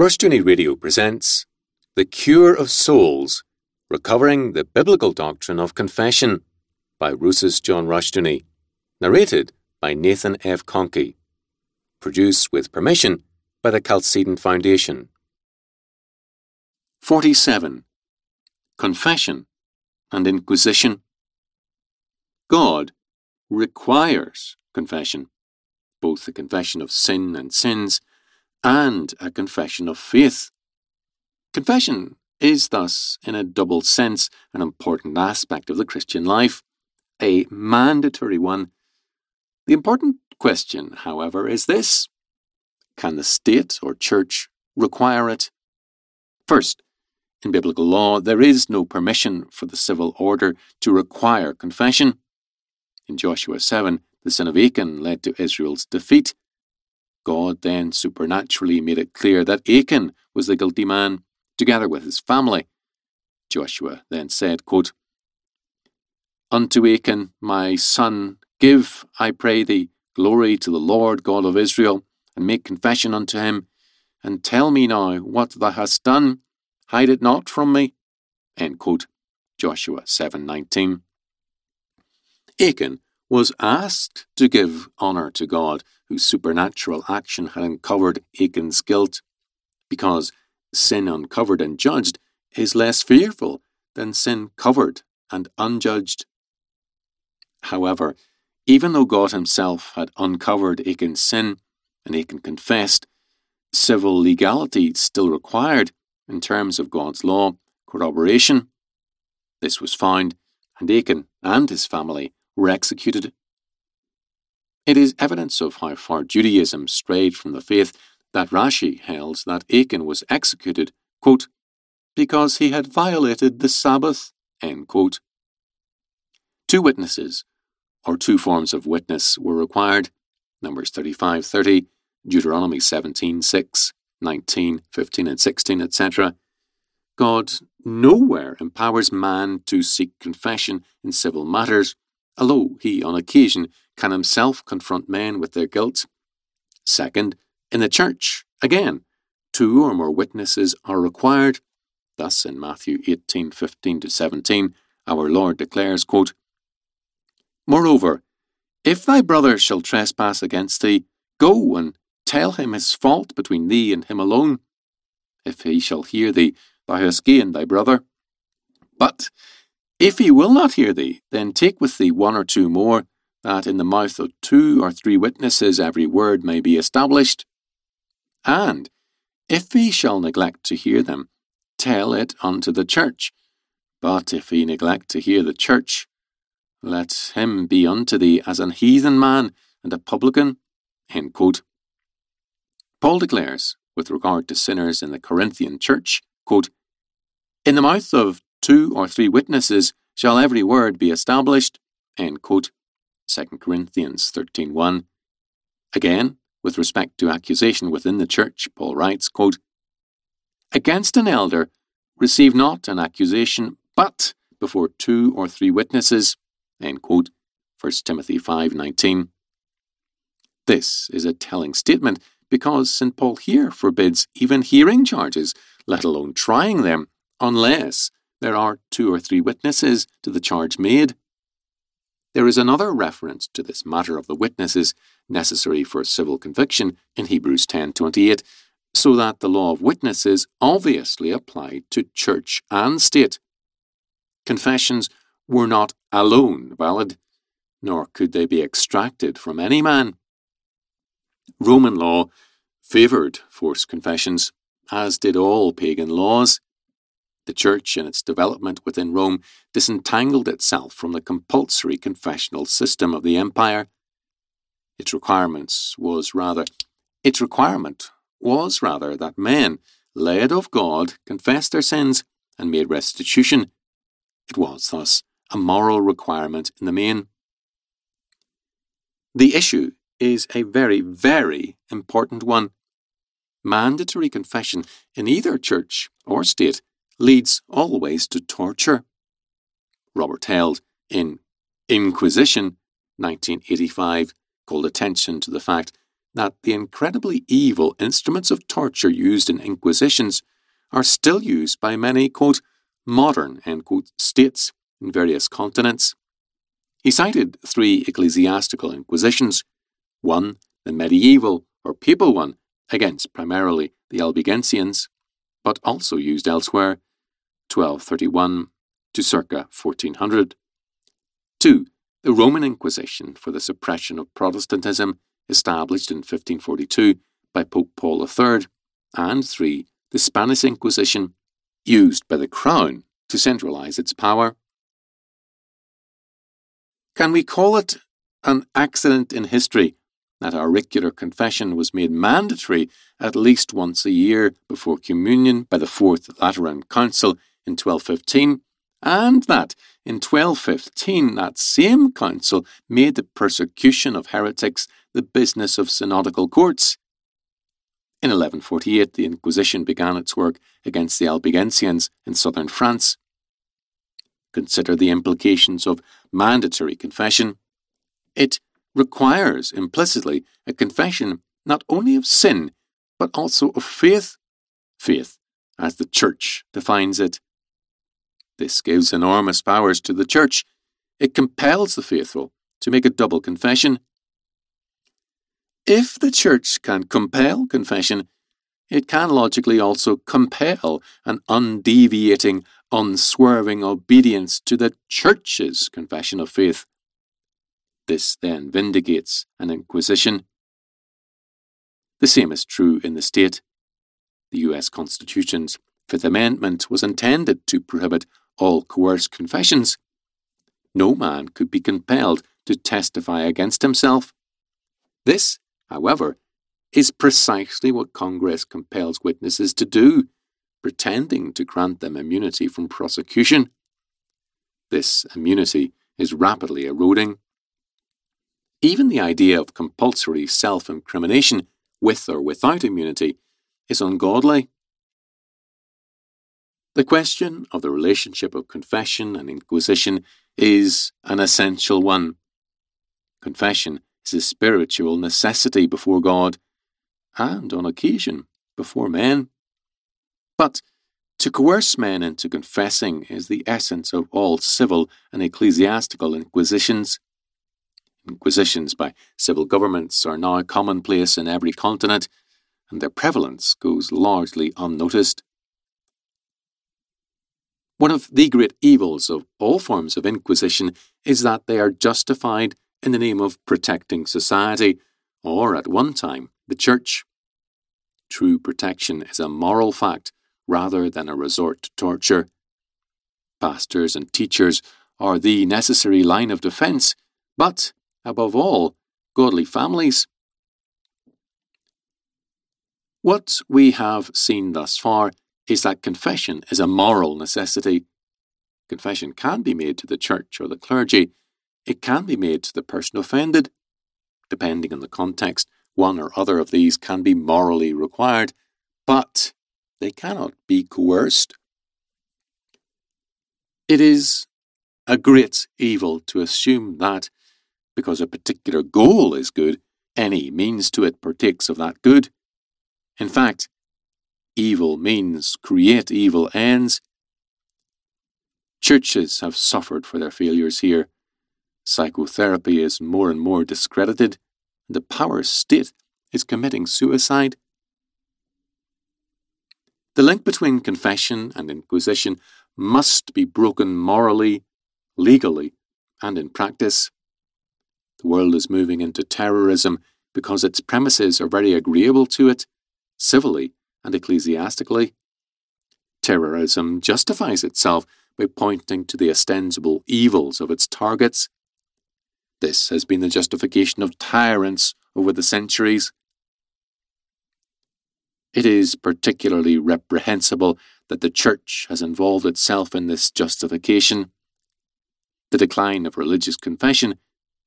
Rushdoony Radio presents The Cure of Souls Recovering the Biblical Doctrine of Confession by Rousas John Rushdoony, narrated by Nathan F. Conkey, produced with permission by the Chalcedon Foundation. 47. Confession and Inquisition. God requires confession, both the confession of sin and sins and a confession of faith. Confession is thus, in a double sense, an important aspect of the Christian life, a mandatory one. The important question, however, is this Can the state or church require it? First, in biblical law, there is no permission for the civil order to require confession. In Joshua 7, the sin of Achan led to Israel's defeat. God then supernaturally made it clear that Achan was the guilty man, together with his family. Joshua then said, quote, Unto Achan, my son, give, I pray thee, glory to the Lord God of Israel, and make confession unto him, and tell me now what thou hast done, hide it not from me. Quote. Joshua 7.19 Achan was asked to give honour to God, whose supernatural action had uncovered Achan's guilt, because sin uncovered and judged is less fearful than sin covered and unjudged. However, even though God Himself had uncovered Achan's sin and Achan confessed, civil legality still required, in terms of God's law, corroboration. This was found, and Achan and his family were executed. It is evidence of how far Judaism strayed from the faith that Rashi held that Achan was executed, quote, because he had violated the Sabbath, Two witnesses, or two forms of witness, were required, Numbers 35 30, Deuteronomy 17 6, 19, 15, and 16, etc. God nowhere empowers man to seek confession in civil matters although he, on occasion, can himself confront men with their guilt. Second, in the church, again, two or more witnesses are required. Thus, in Matthew 18 15 to 17, our Lord declares, quote, Moreover, if thy brother shall trespass against thee, go and tell him his fault between thee and him alone. If he shall hear thee, thou hast gained thy brother. But if he will not hear thee, then take with thee one or two more, that in the mouth of two or three witnesses every word may be established. And if he shall neglect to hear them, tell it unto the church. But if he neglect to hear the church, let him be unto thee as an heathen man and a publican. Paul declares, with regard to sinners in the Corinthian church, quote, In the mouth of two or three witnesses shall every word be established. End quote. 2 Corinthians 13.1. Again, with respect to accusation within the church, Paul writes, quote, Against an elder, receive not an accusation, but before two or three witnesses. End quote. 1 Timothy 5.19. This is a telling statement because St. Paul here forbids even hearing charges, let alone trying them, unless there are two or three witnesses to the charge made. There is another reference to this matter of the witnesses necessary for civil conviction in Hebrews 10:28, so that the law of witnesses obviously applied to church and state. Confessions were not alone valid, nor could they be extracted from any man. Roman law favoured forced confessions, as did all pagan laws. The Church, in its development within Rome, disentangled itself from the compulsory confessional system of the empire. Its requirements was rather its requirement was rather that men, led of God, confessed their sins and made restitution. It was thus a moral requirement in the main. The issue is a very, very important one. Mandatory confession in either church or state leads always to torture. Robert Held, in Inquisition, 1985, called attention to the fact that the incredibly evil instruments of torture used in inquisitions are still used by many, quote, modern, quote, states in various continents. He cited three ecclesiastical inquisitions one, the medieval or papal one, against primarily the Albigensians, but also used elsewhere, 1231 to circa 1400. Two, the Roman Inquisition for the suppression of Protestantism, established in 1542 by Pope Paul III. And three, the Spanish Inquisition, used by the Crown to centralize its power. Can we call it an accident in history that auricular confession was made mandatory at least once a year before communion by the Fourth Lateran Council in 1215, and that in 1215 that same council made the persecution of heretics the business of synodical courts. In 1148, the Inquisition began its work against the Albigensians in southern France. Consider the implications of mandatory confession. It requires implicitly a confession not only of sin, but also of faith. Faith, as the Church defines it. This gives enormous powers to the Church. It compels the faithful to make a double confession. If the Church can compel confession, it can logically also compel an undeviating, unswerving obedience to the Church's confession of faith. This then vindicates an inquisition. The same is true in the state. The US Constitution's Fifth Amendment was intended to prohibit all coerced confessions. No man could be compelled to testify against himself. This, however, is precisely what Congress compels witnesses to do, pretending to grant them immunity from prosecution. This immunity is rapidly eroding. Even the idea of compulsory self incrimination, with or without immunity, is ungodly. The question of the relationship of confession and inquisition is an essential one. Confession is a spiritual necessity before God, and on occasion before men. But to coerce men into confessing is the essence of all civil and ecclesiastical inquisitions. Inquisitions by civil governments are now commonplace in every continent, and their prevalence goes largely unnoticed. One of the great evils of all forms of inquisition is that they are justified in the name of protecting society, or at one time, the church. True protection is a moral fact rather than a resort to torture. Pastors and teachers are the necessary line of defence, but, above all, godly families. What we have seen thus far is that confession is a moral necessity. Confession can be made to the church or the clergy. It can be made to the person offended. Depending on the context, one or other of these can be morally required, but they cannot be coerced. It is a great evil to assume that, because a particular goal is good, any means to it partakes of that good. In fact, evil means create evil ends. Churches have suffered for their failures here. Psychotherapy is more and more discredited, and the power state is committing suicide. The link between confession and inquisition must be broken morally, legally, and in practice. The world is moving into terrorism because its premises are very agreeable to it, civilly and ecclesiastically. Terrorism justifies itself by pointing to the ostensible evils of its targets. This has been the justification of tyrants over the centuries. It is particularly reprehensible that the Church has involved itself in this justification. The decline of religious confession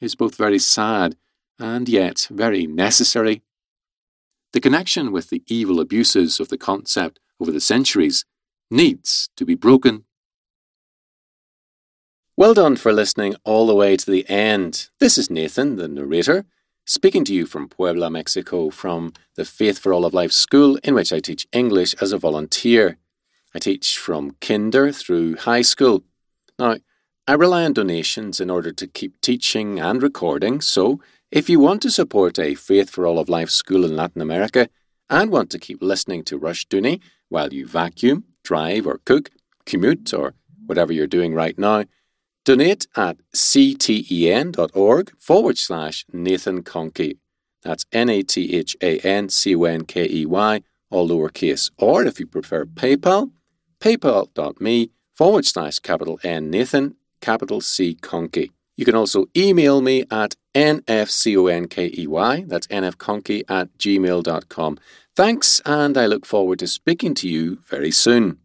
is both very sad and yet very necessary. The connection with the evil abuses of the concept over the centuries needs to be broken. Well done for listening all the way to the end. This is Nathan, the narrator, speaking to you from Puebla, Mexico, from the Faith for All of Life school in which I teach English as a volunteer. I teach from kinder through high school. Now, I rely on donations in order to keep teaching and recording, so if you want to support a Faith for All of Life school in Latin America and want to keep listening to Rushdoony while you vacuum, drive, or cook, commute, or whatever you're doing right now, donate at cten.org forward slash Nathan Conkey. That's N A T H A N C O N K E Y, all lowercase. Or if you prefer PayPal, paypal.me forward slash capital N Nathan, capital C Conkey. You can also email me at nfconkey, that's nfconkey at gmail.com. Thanks, and I look forward to speaking to you very soon.